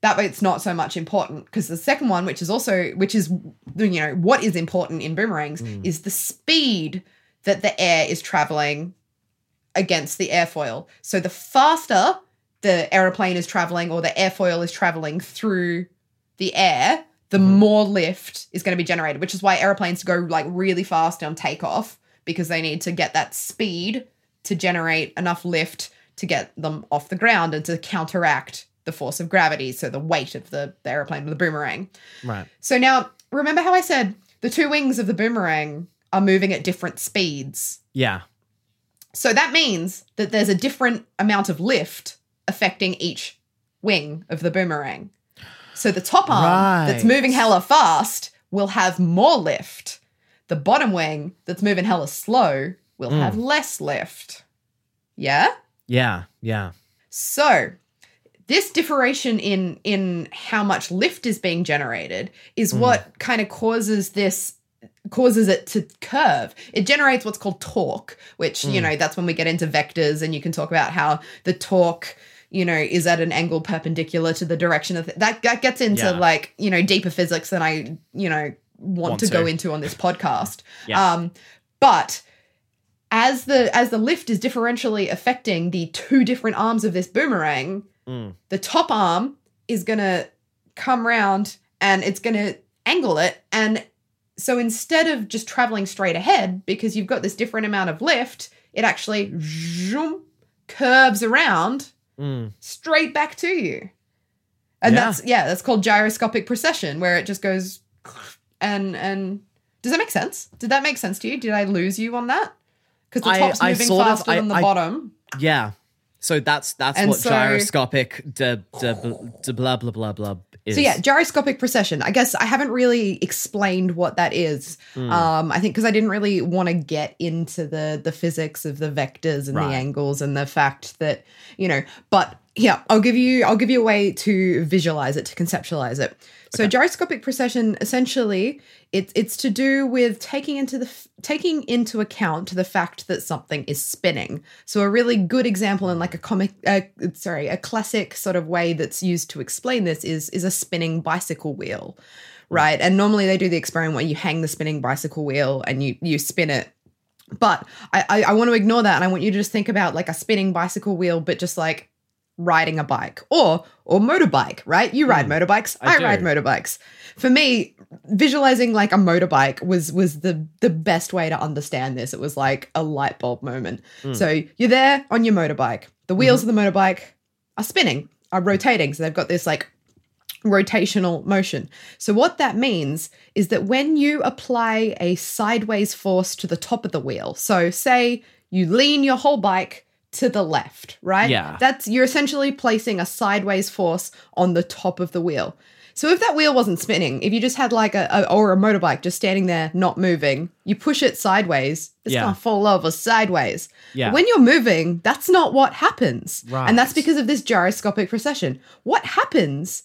that way it's not so much important because the second one which is also which is you know what is important in boomerangs mm. is the speed that the air is traveling against the airfoil. So the faster the aeroplane is traveling or the airfoil is traveling through the air the mm-hmm. more lift is going to be generated which is why airplanes go like really fast on takeoff because they need to get that speed to generate enough lift to get them off the ground and to counteract the force of gravity, so the weight of the, the airplane, the boomerang. Right. So now, remember how I said the two wings of the boomerang are moving at different speeds. Yeah. So that means that there's a different amount of lift affecting each wing of the boomerang. So the top arm that's moving hella fast will have more lift. The bottom wing that's moving hella slow will have mm. less lift. Yeah? Yeah. Yeah. So, this differentiation in in how much lift is being generated is what kind of causes this causes it to curve. It generates what's called torque, which, you know, that's when we get into vectors and you can talk about how the torque you know is at an angle perpendicular to the direction of that that gets into Yeah. like you know deeper physics than i you know want, Want to, go into on this podcast Yeah. um but as the as the lift is differentially affecting the two different arms of this boomerang, Mm. the top arm is gonna come round and it's gonna angle it. And so instead of just traveling straight ahead, because you've got this different amount of lift, it actually zoom, curves around Mm. straight back to you. And Yeah. that's yeah, that's called gyroscopic precession, where it just goes and and does that make sense? Did that make sense to you? Did I lose you on that? Because the top's I moving of- faster I- than the I- bottom. Yeah. So that's that's And what so- gyroscopic de, de, de blah blah blah blah is. So yeah, gyroscopic precession. I guess I haven't really explained what that is. Hmm. Um, I think because I didn't really want to get into the the physics of the vectors and Right. the angles and the fact that you know. But yeah, I'll give you I'll give you a way to visualize it to conceptualize it. So gyroscopic precession essentially it's it's to do with taking into the taking into account the fact that something is spinning. So a really good example in like a comic uh, sorry, a classic sort of way that's used to explain this is is a spinning bicycle wheel. Right? And normally they do the experiment where you hang the spinning bicycle wheel and you you spin it but I, I, I want to ignore that and I want you to just think about like a spinning bicycle wheel, but just like riding a bike or or motorbike, right? You ride hmm, motorbikes, I I, ride motorbikes. For me, visualizing like a motorbike was was the the best way to understand this. It was like a light bulb moment. Hmm. So you're there on your motorbike. The wheels mm-hmm. of the motorbike are spinning, are rotating. So they've got this like rotational motion. So, what that means is that when you apply a sideways force to the top of the wheel, so say you lean your whole bike to the left, right? Yeah. That's you're essentially placing a sideways force on the top of the wheel. So if that wheel wasn't spinning, if you just had like a, a or a motorbike just standing there not moving, you push it sideways, it's Yeah. gonna fall over sideways. Yeah. When you're moving, that's not what happens. Right. And that's because of this gyroscopic precession. What happens?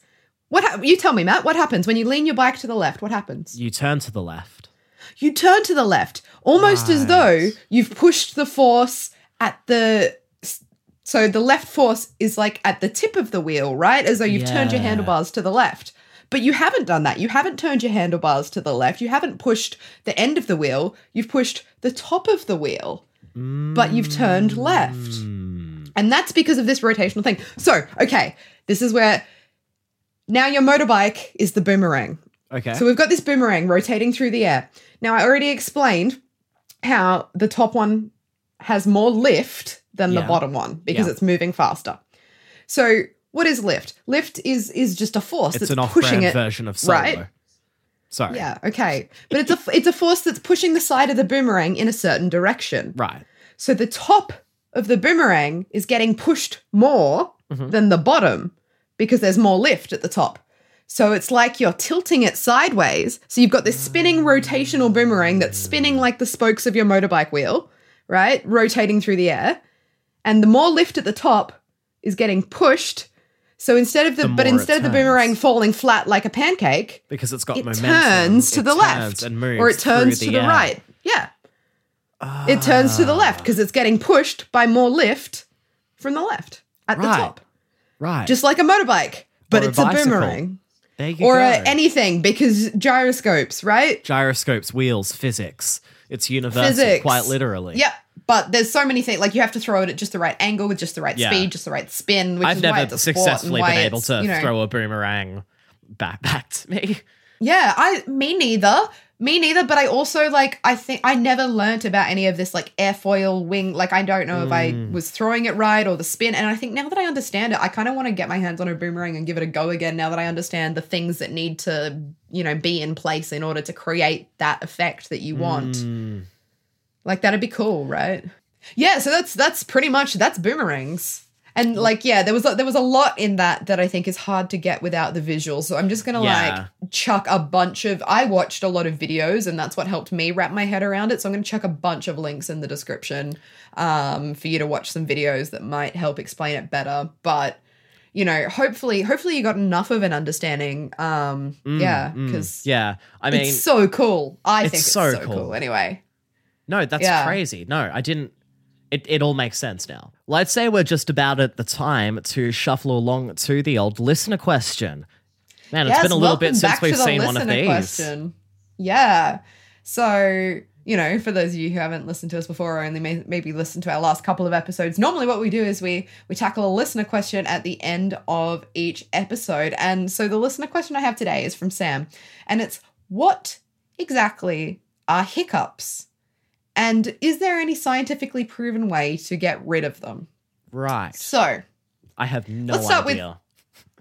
What ha- you tell me, Matt? What happens when you lean your bike to the left? What happens? you turn to the left. You turn to the left, almost as though you've pushed the force at the. So the left force is like at the tip of the wheel, right? As though you've turned your handlebars to the left. But you haven't done that. You haven't turned your handlebars to the left. You haven't pushed the end of the wheel. You've pushed the top of the wheel. But you've turned left. Mm. And that's because of this rotational thing. So, okay, this is where now your motorbike is the boomerang. Okay. So we've got this boomerang rotating through the air. Now, I already explained how the top one has more lift than the bottom one because Yeah. it's moving faster. So, what is lift? Lift is is just a force it's that's an pushing it. version of solo. right? Sorry. Yeah, okay. But it's a it's a force that's pushing the side of the boomerang in a certain direction. Right. So the top of the boomerang is getting pushed more Mm-hmm. than the bottom because there's more lift at the top. So it's like you're tilting it sideways. So you've got this spinning rotational boomerang that's spinning like the spokes of your motorbike wheel, right? Rotating through the air. And the more lift at the top is getting pushed. So instead of the, The but instead of the boomerang falling flat like a pancake, because it's got it momentum. turns to it the turns left and moves or it turns to the air. right. Yeah. It turns to the left ah. because it's getting pushed by more lift from the left at the top. Right. Just like a motorbike, but Or it's a bicycle. boomerang. there you Or anything because gyroscopes, right? Gyroscopes, wheels, physics. It's universal, Physics. quite literally. Yep. But there's so many things like you have to throw it at just the right angle with just the right Yeah. speed, just the right spin. Which I've is why never it's a sport and successfully why been able it's, to you know- throw a boomerang back back to me. Yeah, I me neither. Me neither, but I also like I think I never learnt about any of this like airfoil wing. Like I don't know if I Mm. was throwing it right or the spin. And I think now that I understand it, I kind of want to get my hands on a boomerang and give it a go again. Now that I understand the things that need to you know be in place in order to create that effect that you want. Mm. Like that'd be cool, right? Yeah, so that's that's pretty much that's boomerangs. And like yeah, there was a, there was a lot in that that I think is hard to get without the visuals. So I'm just going to Yeah. like chuck a bunch of I watched a lot of videos and that's what helped me wrap my head around it. So I'm going to chuck a bunch of links in the description um for you to watch some videos that might help explain it better. But you know, hopefully hopefully you got enough of an understanding. Um yeah, Mm, cuz yeah, I mean, it's so cool. I it's think it's so so, cool. cool. Anyway. no, that's yeah. crazy. No, I didn't. It, it all makes sense now. Let's say we're just about at the time to shuffle along to the old listener question. Man, it's Yes, been a little bit since we've seen one of these. Question. Yeah. So, you know, for those of you who haven't listened to us before or only may, maybe listened to our last couple of episodes, normally what we do is we we tackle a listener question at the end of each episode. And so the listener question I have today is from Sam, and it's what exactly are hiccups? And is there any scientifically proven way to get rid of them? Right. So, I have no Let's start with- idea.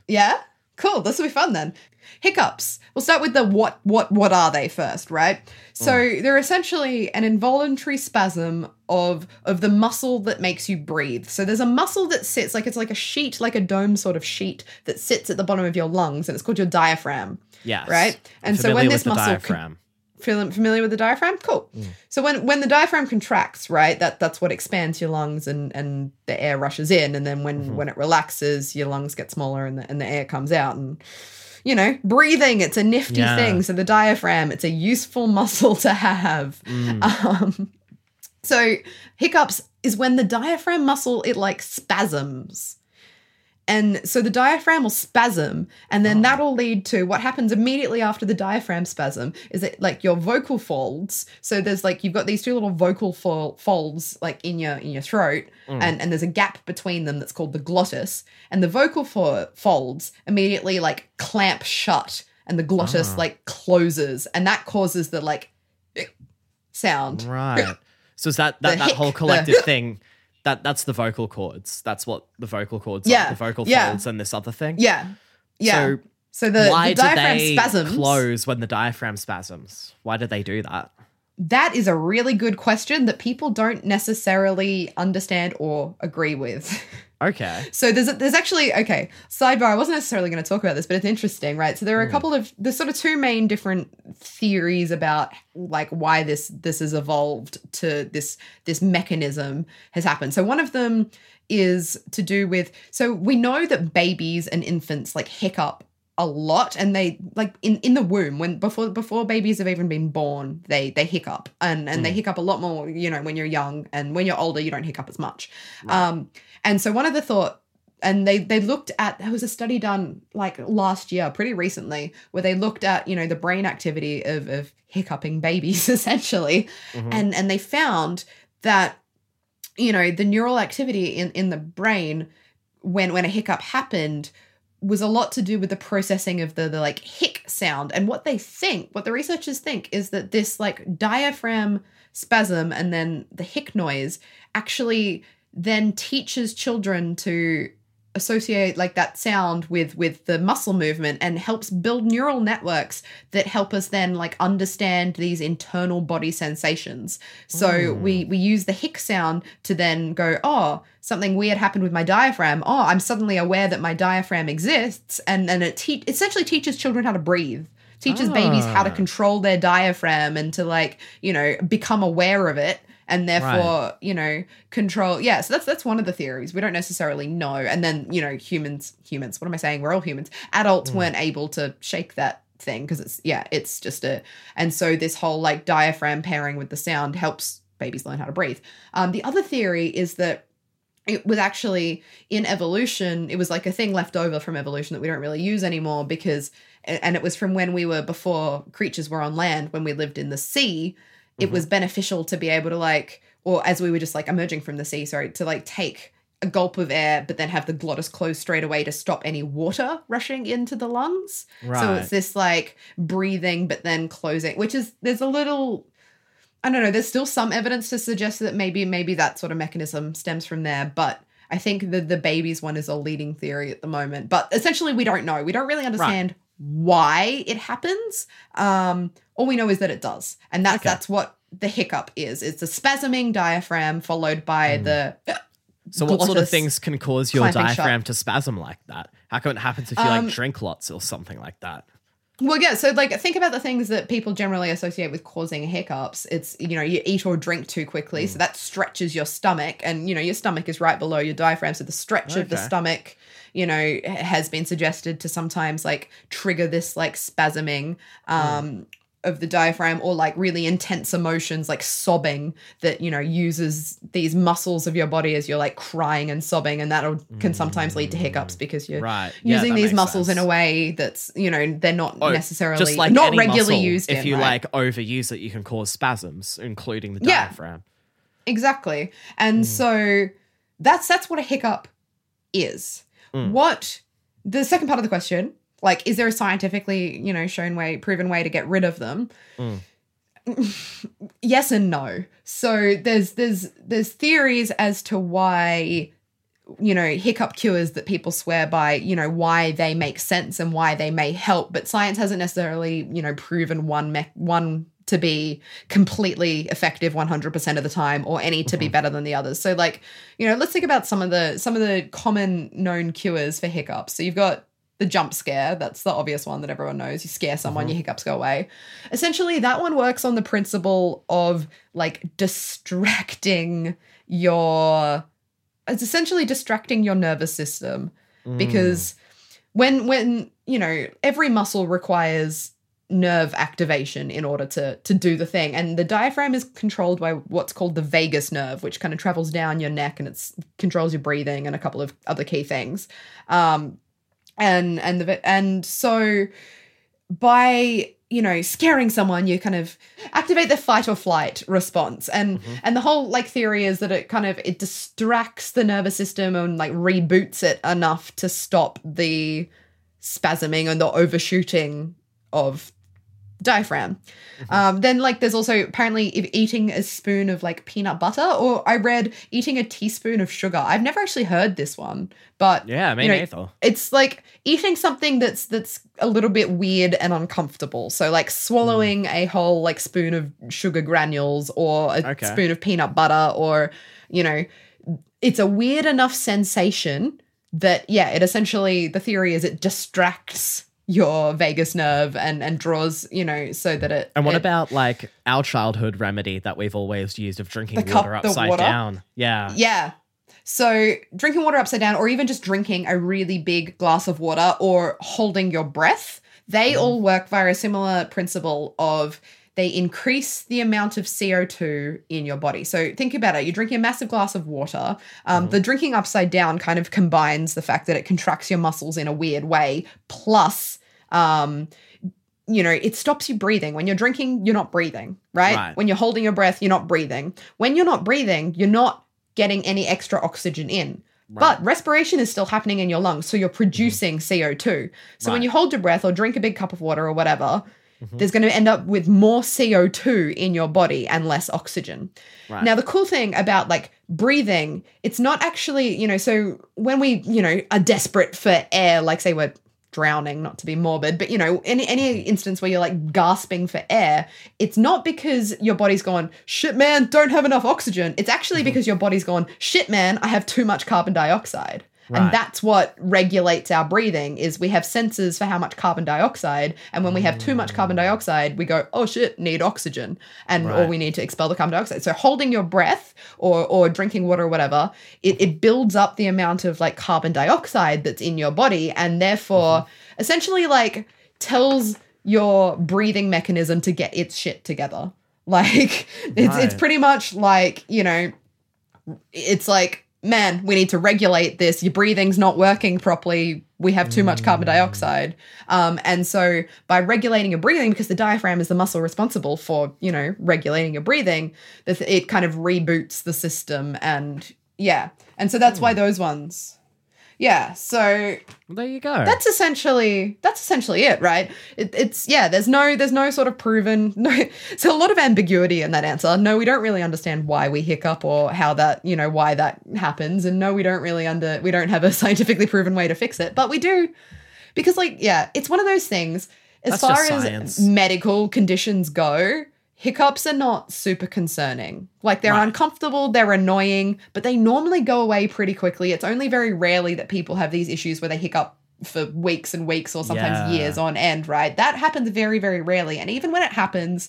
Yeah? Cool. This will be fun then. Hiccups. We'll start with the what what what are they first, right? So mm. they're essentially an involuntary spasm of of the muscle that makes you breathe. So there's a muscle that sits like it's like a sheet, like a dome sort of sheet that sits at the bottom of your lungs and it's called your diaphragm. Yes. Right? And so when this muscle diaphragm. Feel familiar with the diaphragm? Cool. So when when the diaphragm contracts, right, that that's what expands your lungs and and the air rushes in, and then when when it relaxes, your lungs get smaller and the and the air comes out. And you know, breathing, it's a nifty Yeah. thing. So the diaphragm, it's a useful muscle to have. Mm. Um, so hiccups is when the diaphragm muscle it like spasms. And so the diaphragm will spasm, and then that'll lead to what happens immediately after the diaphragm spasm is that like your vocal folds. So there's like you've got these two little vocal fol- folds like in your in your throat, and and there's a gap between them that's called the glottis, and the vocal fo- folds immediately like clamp shut, and the glottis Ah. like closes, and that causes the like sound. Right. So is that The that, that hic, whole the- collective thing? That that's the vocal cords. That's what the vocal cords Yeah, are. The vocal yeah. folds and this other thing. Yeah, yeah. So So, the, why the do diaphragm they spasms. close when the diaphragm spasms? Why do they do that? That is a really good question that people don't necessarily understand or agree with. Okay. So there's there's actually okay sidebar. I wasn't necessarily going to talk about this, but it's interesting, right? So there are a couple of there's sort of two main different theories about like why this this has evolved to this this mechanism has happened. So one of them is to do with so we know that babies and infants like hiccup a lot and they like in in the womb when before before babies have even been born they they hiccup and and they hiccup a lot more you know when you're young and when you're older you don't hiccup as much um and so one of the thought and they they looked at there was a study done like last year pretty recently where they looked at you know the brain activity of of hiccuping babies essentially Mhm. and and they found that you know the neural activity in in the brain when when a hiccup happened was a lot to do with the processing of the the like hic sound and what they think what the researchers think is that this like diaphragm spasm and then the hic noise actually then teaches children to associate like that sound with with the muscle movement and helps build neural networks that help us then like understand these internal body sensations. So we we use the hic sound to then go oh something weird happened with my diaphragm. Oh i'm suddenly aware that my diaphragm exists. And and it te- essentially teaches children how to breathe teaches babies how to Ah. control their diaphragm and to like you know become aware of it and therefore you know control yeah so that's that's one of the theories. We don't necessarily know. And then you know humans humans what am i saying? We're all humans. Adults weren't able to shake that thing because it's yeah it's just a and so this whole like diaphragm pairing with the sound helps babies learn how to breathe. Um, the other theory is that it was actually in evolution it was like a thing left over from evolution that we don't really use anymore because and it was from when we were before creatures were on land when we lived in the sea it was mm-hmm. beneficial to be able to like or as we were just like emerging from the sea sorry to like take a gulp of air but then have the glottis closed straight away to stop any water rushing into the lungs so it's this like breathing but then closing which is there's a little I don't know. There's still some evidence to suggest that maybe maybe that sort of mechanism stems from there, but I think the the babies one is a leading theory at the moment. But essentially, we don't know. We don't really understand why it happens. Um, all we know is that it does, and that's Okay. that's what the hiccup is. It's a spasming diaphragm followed by the. So what sort of things can cause your clamping shut. diaphragm to spasm like that? How come it happens if you Um, like drink lots or something like that? Well, yeah. So, like, think about the things that people generally associate with causing hiccups. It's you know you eat or drink too quickly, Mm. so that stretches your stomach, and you know your stomach is right below your diaphragm, so the stretch of the stomach, you know, has been suggested to sometimes like trigger this like spasming um, mm. of the diaphragm, or like really intense emotions like sobbing that you know uses these muscles of your body as you're like crying and sobbing, and that can sometimes lead to hiccups mm. because you're Right. Using that these muscles in a way that's you know they're not Oh, necessarily just like not regularly muscle, used if in, you right? like overuse it you can cause spasms including the Yeah. diaphragm. Exactly. And mm. so that's that's what a hiccup is Mm. what the second part of the question like is there a scientifically you know shown way proven way to get rid of them? Mm. Yes and no. So there's there's there's theories as to why you know hiccup cures that people swear by you know why they make sense and why they may help but science hasn't necessarily you know proven one me- one to be completely effective 100% of the time or any to be mm-hmm. better than the others. So like you know let's think about some of the some of the common known cures for hiccups. So you've got the jump scare. That's the obvious one that everyone knows. You scare someone mm-hmm. your hiccups go away. Essentially that one works on the principle of like distracting your it's essentially distracting your nervous system. Mm. Because when when you know every muscle requires nerve activation in order to to do the thing. And the diaphragm is controlled by what's called the vagus nerve which kind of travels down your neck and it's controls your breathing and a couple of other key things. Um and and the and so by you know scaring someone you kind of activate the fight or flight response. And and the whole like theory is that it kind of it distracts the nervous system and like reboots it enough to stop the spasming and the overshooting of diaphragm. Um then like there's also apparently if eating a spoon of like peanut butter or i read eating a teaspoon of sugar. I've never actually heard this one but yeah me you know, neither. it's like eating something that's that's a little bit weird and uncomfortable. So like swallowing a whole like spoon of sugar granules or a Okay. spoon of peanut butter or you know it's a weird enough sensation that yeah, it essentially the theory is it distracts your vagus nerve and and draws, you know, so that it and what it- about like our childhood remedy that we've always used of drinking cup- water upside water? down yeah Yeah. So drinking water upside down, or even just drinking a really big glass of water, or holding your breath, they all work via a similar principle of they increase the amount of CO2 in your body. So think about it. You're drinking a massive glass of water. Um, The drinking upside down kind of combines the fact that it contracts your muscles in a weird way, plus um, you know, it stops you breathing. When you're drinking, you're not breathing, right? Right. When you're holding your breath, you're not breathing. When you're not breathing, you're not getting any extra oxygen in. But respiration is still happening in your lungs, so you're producing CO2. So when you hold your breath or drink a big cup of water or whatever, there's going to end up with more CO2 in your body and less oxygen. Right. Now, the cool thing about like breathing, it's not actually, you know, so when we, you know, are desperate for air, like say we're drowning, not to be morbid, but you know, any any mm-hmm. instance where you're like gasping for air, it's not because your body's gone, shit man, don't have enough oxygen. It's actually mm-hmm. because your body's gone, shit man, I have too much carbon dioxide. Right. And that's what regulates our breathing is we have sensors for how much carbon dioxide and when we have too much carbon mm. dioxide we go oh shit need oxygen and or we need to expel the carbon dioxide. So holding your breath or or drinking water or whatever it, it builds up the amount of like carbon dioxide that's in your body and therefore mm-hmm. essentially like tells your breathing mechanism to get its shit together. Like it's it's pretty much like you know it's like, man, we need to regulate this. Your breathing's not working properly. We have too much carbon dioxide. Um, and so by regulating your breathing, because the diaphragm is the muscle responsible for, you know, regulating your breathing, it kind of reboots the system. And yeah. And so that's why those ones. Yeah. So Well, there you go. that's essentially that's essentially it right it, it's yeah there's no there's no sort of proven no so a lot of ambiguity in that answer no we don't really understand why we hiccup or how that you know why that happens and no we don't really under we don't have a scientifically proven way to fix it but we do because like yeah it's one of those things as That's far as medical conditions go hiccups are not super concerning. Like they're Right. uncomfortable they're annoying but they normally go away pretty quickly. It's only very rarely that people have these issues where they hiccup for weeks and weeks or sometimes Yeah. years on end right? That happens very very rarely. And even when it happens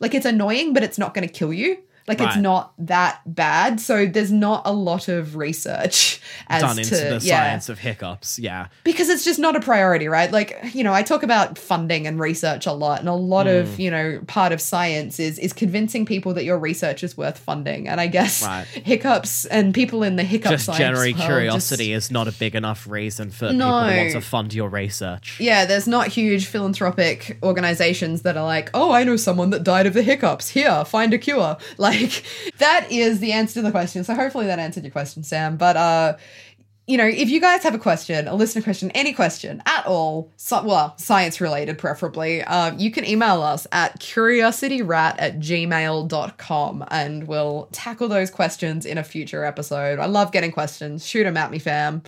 like it's annoying but it's not going to kill you like it's not that bad so there's not a lot of research as done to into the yeah science of hiccups. Yeah. because it's just not a priority, right? Like, you know, I talk about funding and research a lot, and a lot Hmm. of, you know, part of science is is convincing people that your research is worth funding. And I guess Right. hiccups and people in the hiccup Just generally curiosity just- is not a big enough reason for people to want to fund your research. yeah, there's not huge philanthropic organizations that are like, oh, I know someone that died of the hiccups. Here, find a cure. Like, that is the answer to the question. So hopefully that answered your question, Sam. But, uh, you know, if you guys have a question, a listener question, any question at all, so, well, science related preferably, uh, you can email us at curiosityrat at gmail.com and we'll tackle those questions in a future episode. I love getting questions. Shoot them at me, fam.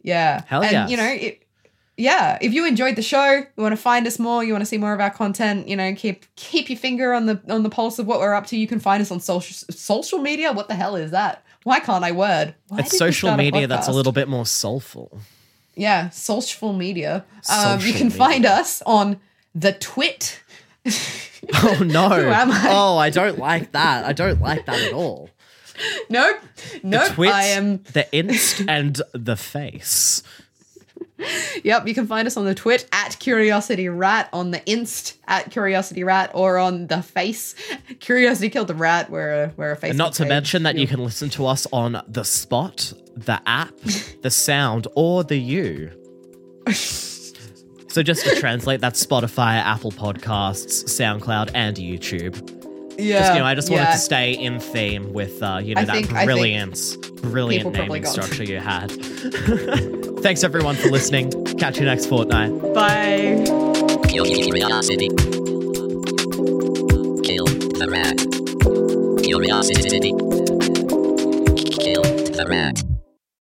Yeah. Hell and, yes. you know, it, yeah, if you enjoyed the show, you want to find us more, you want to see more of our content, you know, keep keep your finger on the on the pulse of what we're up to. You can find us on social social media. What the hell is that? Why can't I word? Why It's social start a media that's a little bit more soulful. Yeah, social media. Um, you Social can find us on the twit. Oh no. Who am I? Oh, I don't like that. I don't like that at all. Nope. Nope. Twit, I am the inst and the face. Yep, you can find us on the twit at Curiosity Rat, on the Inst at Curiosity Rat, or on the face Curiosity Killed the Rat. We're a, we're a face. And not to page. mention that you can listen to us on the spot, the app, the sound, or the you. So just to translate, that's Spotify, Apple Podcasts, SoundCloud, and YouTube. Yeah, Just, you know, I just wanted yeah. to stay in theme with, uh, you know, I that think- I think brilliant, brilliant naming structure you had. Thanks everyone for listening. Catch you next fortnight. Bye. Curiosity. Kill the rat. Curiosity. Kill the rat.